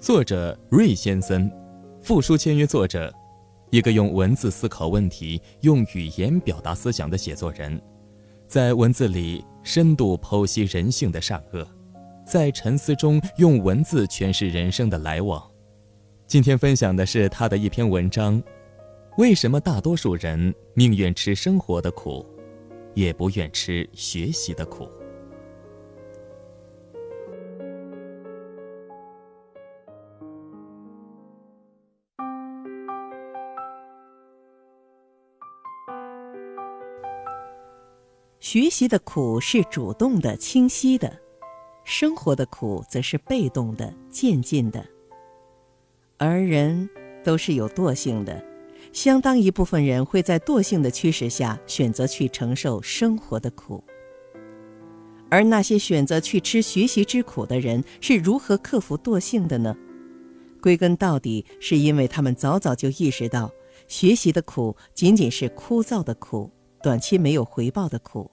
作者瑞先森，复书签约作者，一个用文字思考问题、用语言表达思想的写作人，在文字里深度剖析人性的善恶，在沉思中用文字诠释人生的来往。今天分享的是他的一篇文章：为什么大多数人宁愿吃生活的苦，也不愿吃学习的苦？学习的苦是主动的、清晰的，生活的苦则是被动的、渐进的。而人都是有惰性的，相当一部分人会在惰性的驱使下选择去承受生活的苦。而那些选择去吃学习之苦的人是如何克服惰性的呢？归根到底，是因为他们早早就意识到，学习的苦仅仅是枯燥的苦。短期没有回报的苦，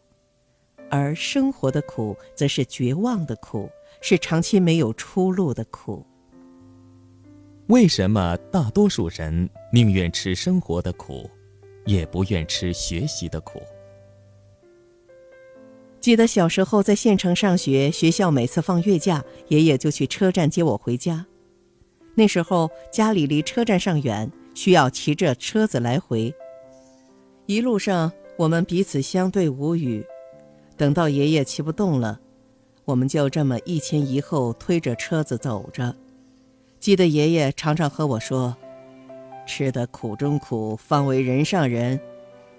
而生活的苦则是绝望的苦，是长期没有出路的苦。为什么大多数人宁愿吃生活的苦，也不愿吃学习的苦？记得小时候在县城上学，学校每次放月假，爷爷就去车站接我回家。那时候家里离车站上远，需要骑着车子来回，一路上。我们彼此相对无语，等到爷爷骑不动了，我们就这么一前一后推着车子走着。记得爷爷常常和我说：“吃得苦中苦，方为人上人。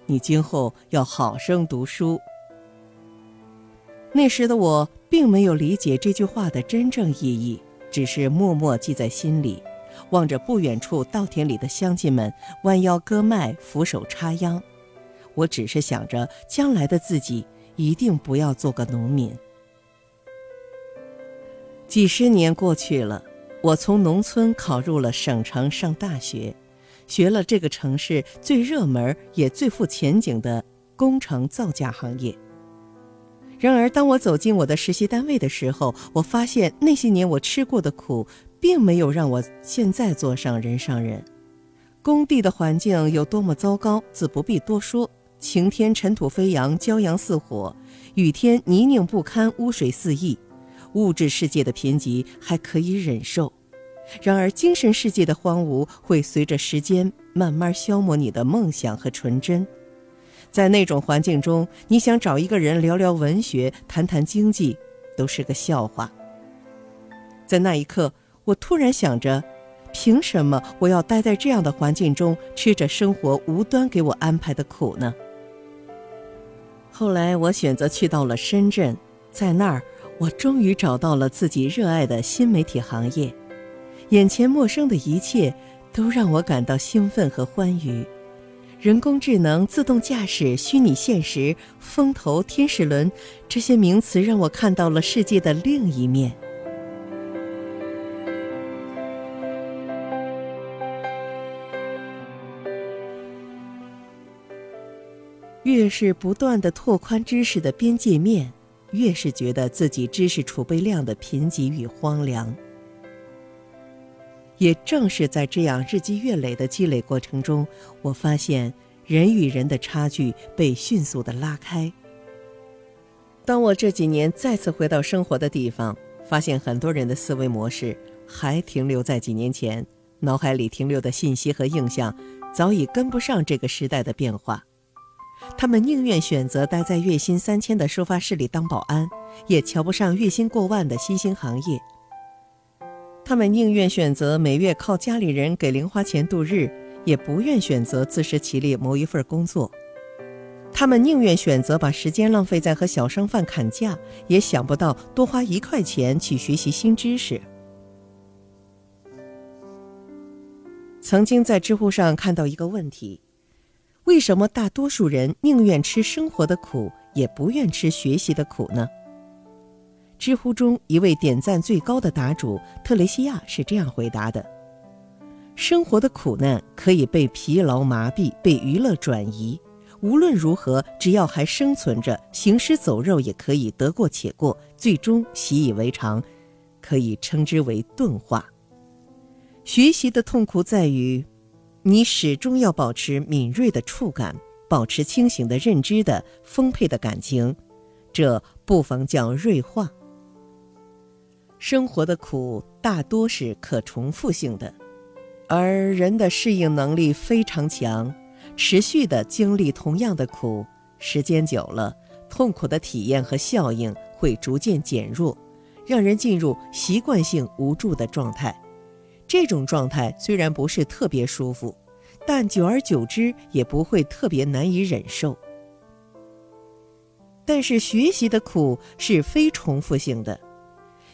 你今后要好生读书。”那时的我并没有理解这句话的真正意义，只是默默记在心里，望着不远处稻田里的乡亲们弯腰割麦、俯首插秧。我只是想着，将来的自己一定不要做个农民。几十年过去了，我从农村考入了省城上大学，学了这个城市最热门也最富前景的工程造价行业。然而，当我走进我的实习单位的时候，我发现那些年我吃过的苦，并没有让我现在做上人上人。工地的环境有多么糟糕，自不必多说。晴天尘土飞扬，骄阳似火；雨天泥泞不堪，污水四溢。物质世界的贫瘠还可以忍受，然而精神世界的荒芜会随着时间慢慢消磨你的梦想和纯真。在那种环境中，你想找一个人聊聊文学、谈谈经济，都是个笑话。在那一刻，我突然想着。凭什么我要待在这样的环境中，吃着生活无端给我安排的苦呢？后来我选择去到了深圳，在那儿，我终于找到了自己热爱的新媒体行业。眼前陌生的一切，都让我感到兴奋和欢愉。人工智能、自动驾驶、虚拟现实、风投、天使轮，这些名词让我看到了世界的另一面。是不断的拓宽知识的边界面，越是觉得自己知识储备量的贫瘠与荒凉。也正是在这样日积月累的积累过程中，我发现人与人的差距被迅速的拉开。当我这几年再次回到生活的地方，发现很多人的思维模式还停留在几年前，脑海里停留的信息和印象早已跟不上这个时代的变化。他们宁愿选择待在月薪三千的收发室里当保安，也瞧不上月薪过万的新兴行业。他们宁愿选择每月靠家里人给零花钱度日，也不愿选择自食其力谋一份工作。他们宁愿选择把时间浪费在和小商贩砍价，也想不到多花一块钱去学习新知识。曾经在知乎上看到一个问题。为什么大多数人宁愿吃生活的苦，也不愿吃学习的苦呢？知乎中一位点赞最高的答主特雷西亚是这样回答的：“生活的苦难可以被疲劳麻痹，被娱乐转移。无论如何，只要还生存着，行尸走肉也可以得过且过，最终习以为常，可以称之为钝化。”学习的痛苦在于，你始终要保持敏锐的触感，保持清醒的认知的丰沛的感情，这不妨叫锐化。生活的苦大多是可重复性的，而人的适应能力非常强，持续的经历同样的苦，时间久了，痛苦的体验和效应会逐渐减弱，让人进入习惯性无助的状态。这种状态虽然不是特别舒服，但久而久之也不会特别难以忍受。但是学习的苦是非重复性的，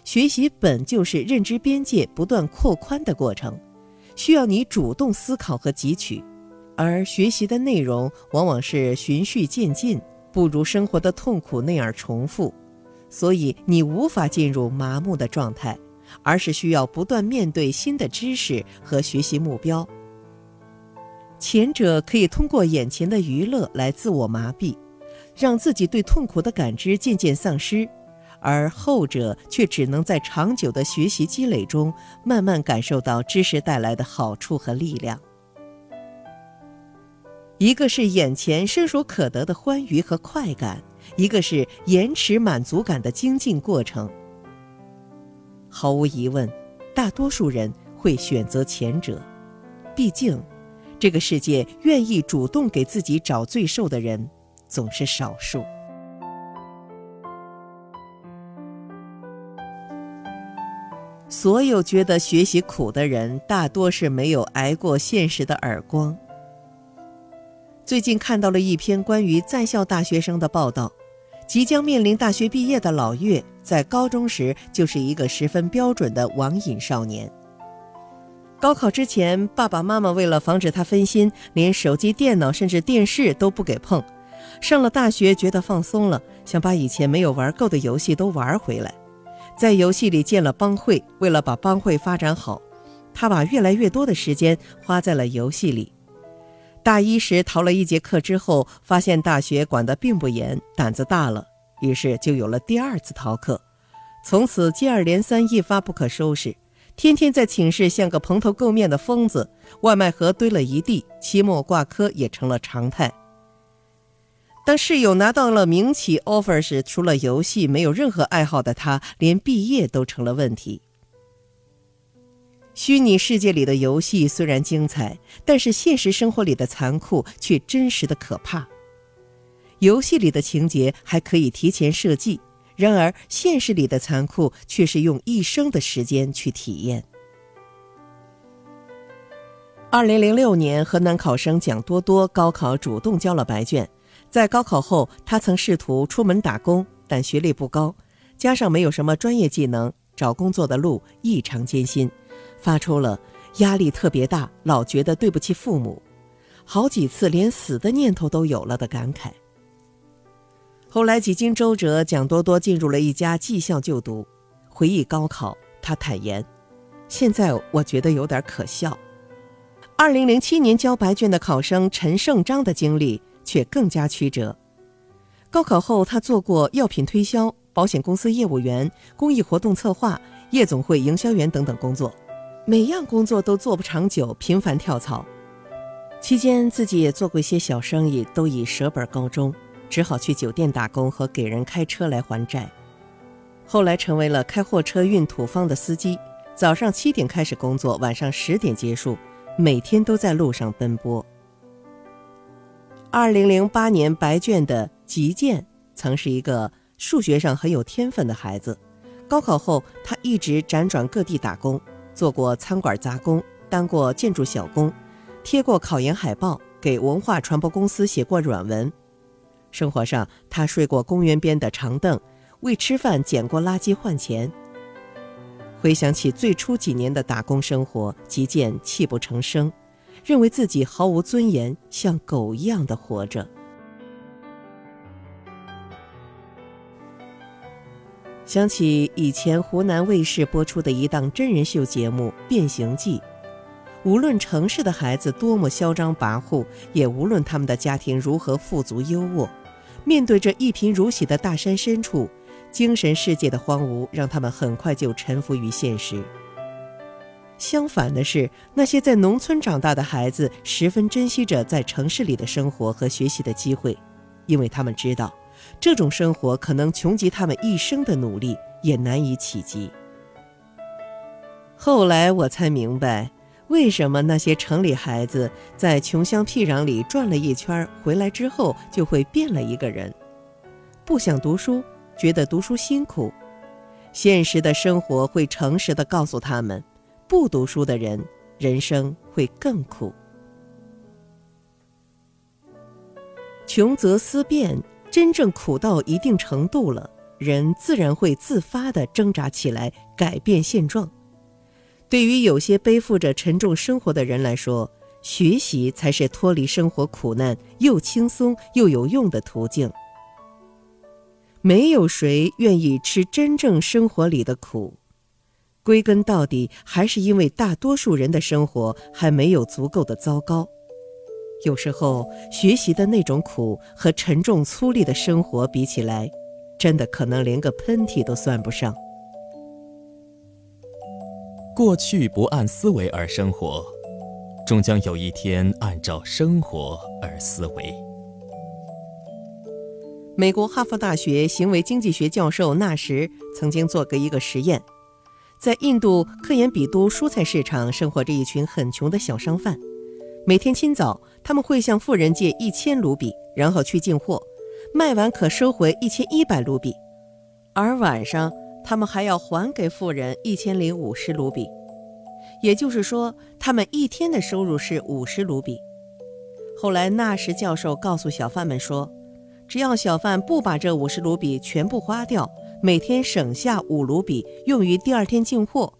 学习本就是认知边界不断扩宽的过程，需要你主动思考和汲取，而学习的内容往往是循序渐进，不如生活的痛苦那样重复，所以你无法进入麻木的状态。而是需要不断面对新的知识和学习目标。前者可以通过眼前的娱乐来自我麻痹，让自己对痛苦的感知渐渐丧失；而后者却只能在长久的学习积累中，慢慢感受到知识带来的好处和力量。一个是眼前伸手可得的欢愉和快感，一个是延迟满足感的精进过程。毫无疑问，大多数人会选择前者，毕竟，这个世界愿意主动给自己找罪受的人总是少数。所有觉得学习苦的人，大多是没有挨过现实的耳光。最近看到了一篇关于在校大学生的报道。即将面临大学毕业的老岳，在高中时就是一个十分标准的网瘾少年。高考之前，爸爸妈妈为了防止他分心，连手机、电脑甚至电视都不给碰。上了大学，觉得放松了，想把以前没有玩够的游戏都玩回来。在游戏里建了帮会，为了把帮会发展好，他把越来越多的时间花在了游戏里。大一时逃了一节课之后，发现大学管得并不严，胆子大了，于是就有了第二次逃课。从此接二连三，一发不可收拾，天天在寝室像个蓬头垢面的疯子，外卖盒堆了一地，期末挂科也成了常态。当室友拿到了名企 offer 时，除了游戏没有任何爱好的他，连毕业都成了问题。虚拟世界里的游戏虽然精彩，但是现实生活里的残酷却真实的可怕。游戏里的情节还可以提前设计，然而现实里的残酷却是用一生的时间去体验。二零零六年，河南考生蒋多多高考主动交了白卷，在高考后，他曾试图出门打工，但学历不高，加上没有什么专业技能，找工作的路异常艰辛。发出了压力特别大，老觉得对不起父母，好几次连死的念头都有了的感慨。后来几经周折，蒋多多进入了一家技校就读。回忆高考，他坦言：“现在我觉得有点可笑。”二零零七年交白卷的考生陈胜章的经历却更加曲折。高考后，他做过药品推销、保险公司业务员、公益活动策划、夜总会营销员等等工作。每样工作都做不长久，频繁跳槽。期间自己也做过一些小生意，都以舍本告终，只好去酒店打工和给人开车来还债。后来成为了开货车运土方的司机，早上七点开始工作，晚上十点结束，每天都在路上奔波。二零零八年白卷的吉健曾是一个数学上很有天分的孩子，高考后他一直辗转各地打工。做过餐馆杂工，当过建筑小工，贴过考研海报，给文化传播公司写过软文。生活上，他睡过公园边的长凳，为吃饭捡过垃圾换钱。回想起最初几年的打工生活，极见泣不成声，认为自己毫无尊严，像狗一样的活着。想起以前湖南卫视播出的一档真人秀节目《变形记》，无论城市的孩子多么嚣张跋扈，也无论他们的家庭如何富足优渥，面对着一贫如洗的大山深处，精神世界的荒芜让他们很快就臣服于现实。相反的是，那些在农村长大的孩子十分珍惜着在城市里的生活和学习的机会，因为他们知道，这种生活可能穷极他们一生的努力也难以企及。后来我才明白，为什么那些城里孩子在穷乡僻壤里转了一圈，回来之后就会变了一个人，不想读书，觉得读书辛苦。现实的生活会诚实的告诉他们，不读书的人人生会更苦。穷则思变，真正苦到一定程度了，人自然会自发的挣扎起来，改变现状。对于有些背负着沉重生活的人来说，学习才是脱离生活苦难又轻松又有用的途径。没有谁愿意吃真正生活里的苦，归根到底还是因为大多数人的生活还没有足够的糟糕。有时候学习的那种苦和沉重粗粝的生活比起来，真的可能连个喷嚏都算不上。过去不按思维而生活，终将有一天按照生活而思维。美国哈佛大学行为经济学教授纳什曾经做过一个实验，在印度科研比都蔬菜市场生活着一群很穷的小商贩。每天清早，他们会向富人借一千卢比，然后去进货，卖完可收回一千一百卢比；而晚上，他们还要还给富人一千零五十卢比。也就是说，他们一天的收入是五十卢比。后来，纳什教授告诉小贩们说。只要小贩不把这五十卢比全部花掉，每天省下五卢比用于第二天进货。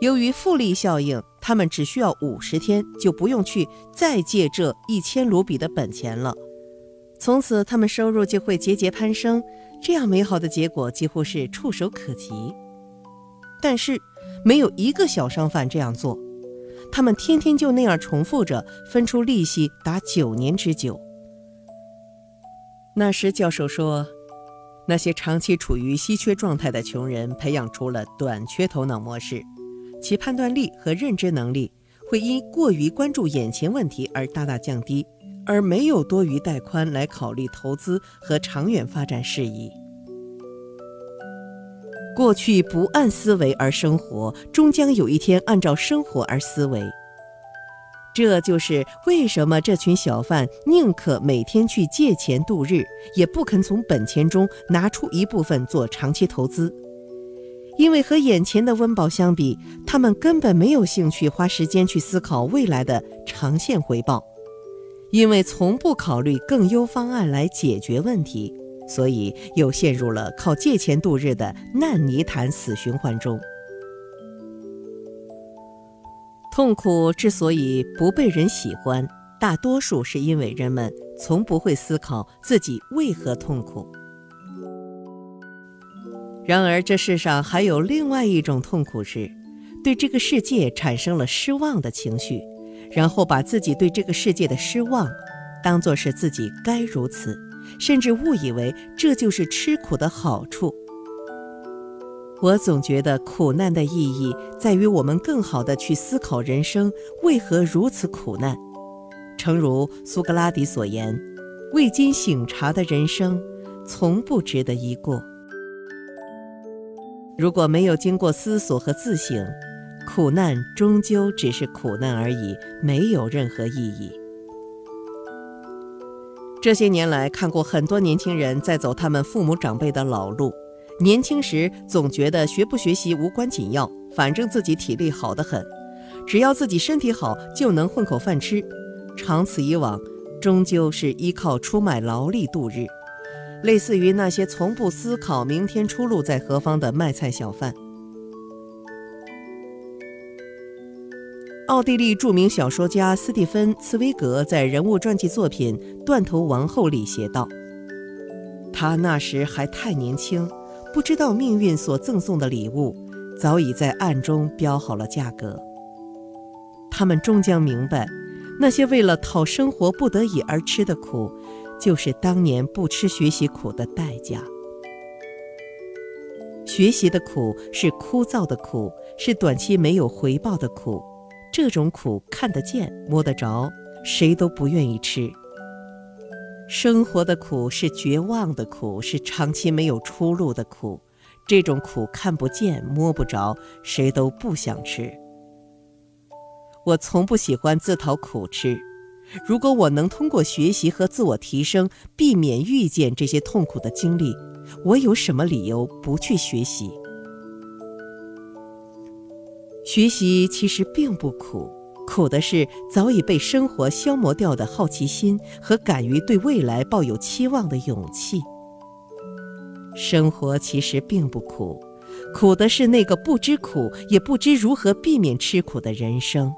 由于复利效应，他们只需要五十天就不用去再借这一千卢比的本钱了。从此，他们收入就会节节攀升。这样美好的结果几乎是触手可及。但是，没有一个小商贩这样做，他们天天就那样重复着，分出利息达九年之久。那时，教授说，那些长期处于稀缺状态的穷人培养出了短缺头脑模式，其判断力和认知能力会因过于关注眼前问题而大大降低，而没有多余带宽来考虑投资和长远发展事宜。过去不按思维而生活，终将有一天按照生活而思维。这就是为什么这群小贩宁可每天去借钱度日，也不肯从本钱中拿出一部分做长期投资，因为和眼前的温饱相比，他们根本没有兴趣花时间去思考未来的长线回报，因为从不考虑更优方案来解决问题，所以又陷入了靠借钱度日的烂泥潭死循环中。痛苦之所以不被人喜欢，大多数是因为人们从不会思考自己为何痛苦。然而，这世上还有另外一种痛苦，是对这个世界产生了失望的情绪，然后把自己对这个世界的失望，当作是自己该如此，甚至误以为这就是吃苦的好处。我总觉得苦难的意义在于我们更好地去思考人生为何如此苦难。诚如苏格拉底所言：“未经醒察的人生，从不值得一过。”如果没有经过思索和自省，苦难终究只是苦难而已，没有任何意义。这些年来，看过很多年轻人在走他们父母长辈的老路。年轻时总觉得学不学习无关紧要，反正自己体力好得很，只要自己身体好就能混口饭吃。长此以往，终究是依靠出卖劳力度日，类似于那些从不思考明天出路在何方的卖菜小贩。奥地利著名小说家斯蒂芬·茨威格在人物传记作品《断头王后》里写道：“他那时还太年轻。”不知道命运所赠送的礼物，早已在暗中标好了价格。他们终将明白，那些为了讨生活不得已而吃的苦，就是当年不吃学习苦的代价。学习的苦是枯燥的苦，是短期没有回报的苦。这种苦看得见、摸得着，谁都不愿意吃。生活的苦是绝望的苦，是长期没有出路的苦。这种苦看不见、摸不着，谁都不想吃。我从不喜欢自讨苦吃。如果我能通过学习和自我提升，避免遇见这些痛苦的经历，我有什么理由不去学习？学习其实并不苦，苦的是早已被生活消磨掉的好奇心和敢于对未来抱有期望的勇气。生活其实并不苦，苦的是那个不知苦也不知如何避免吃苦的人生。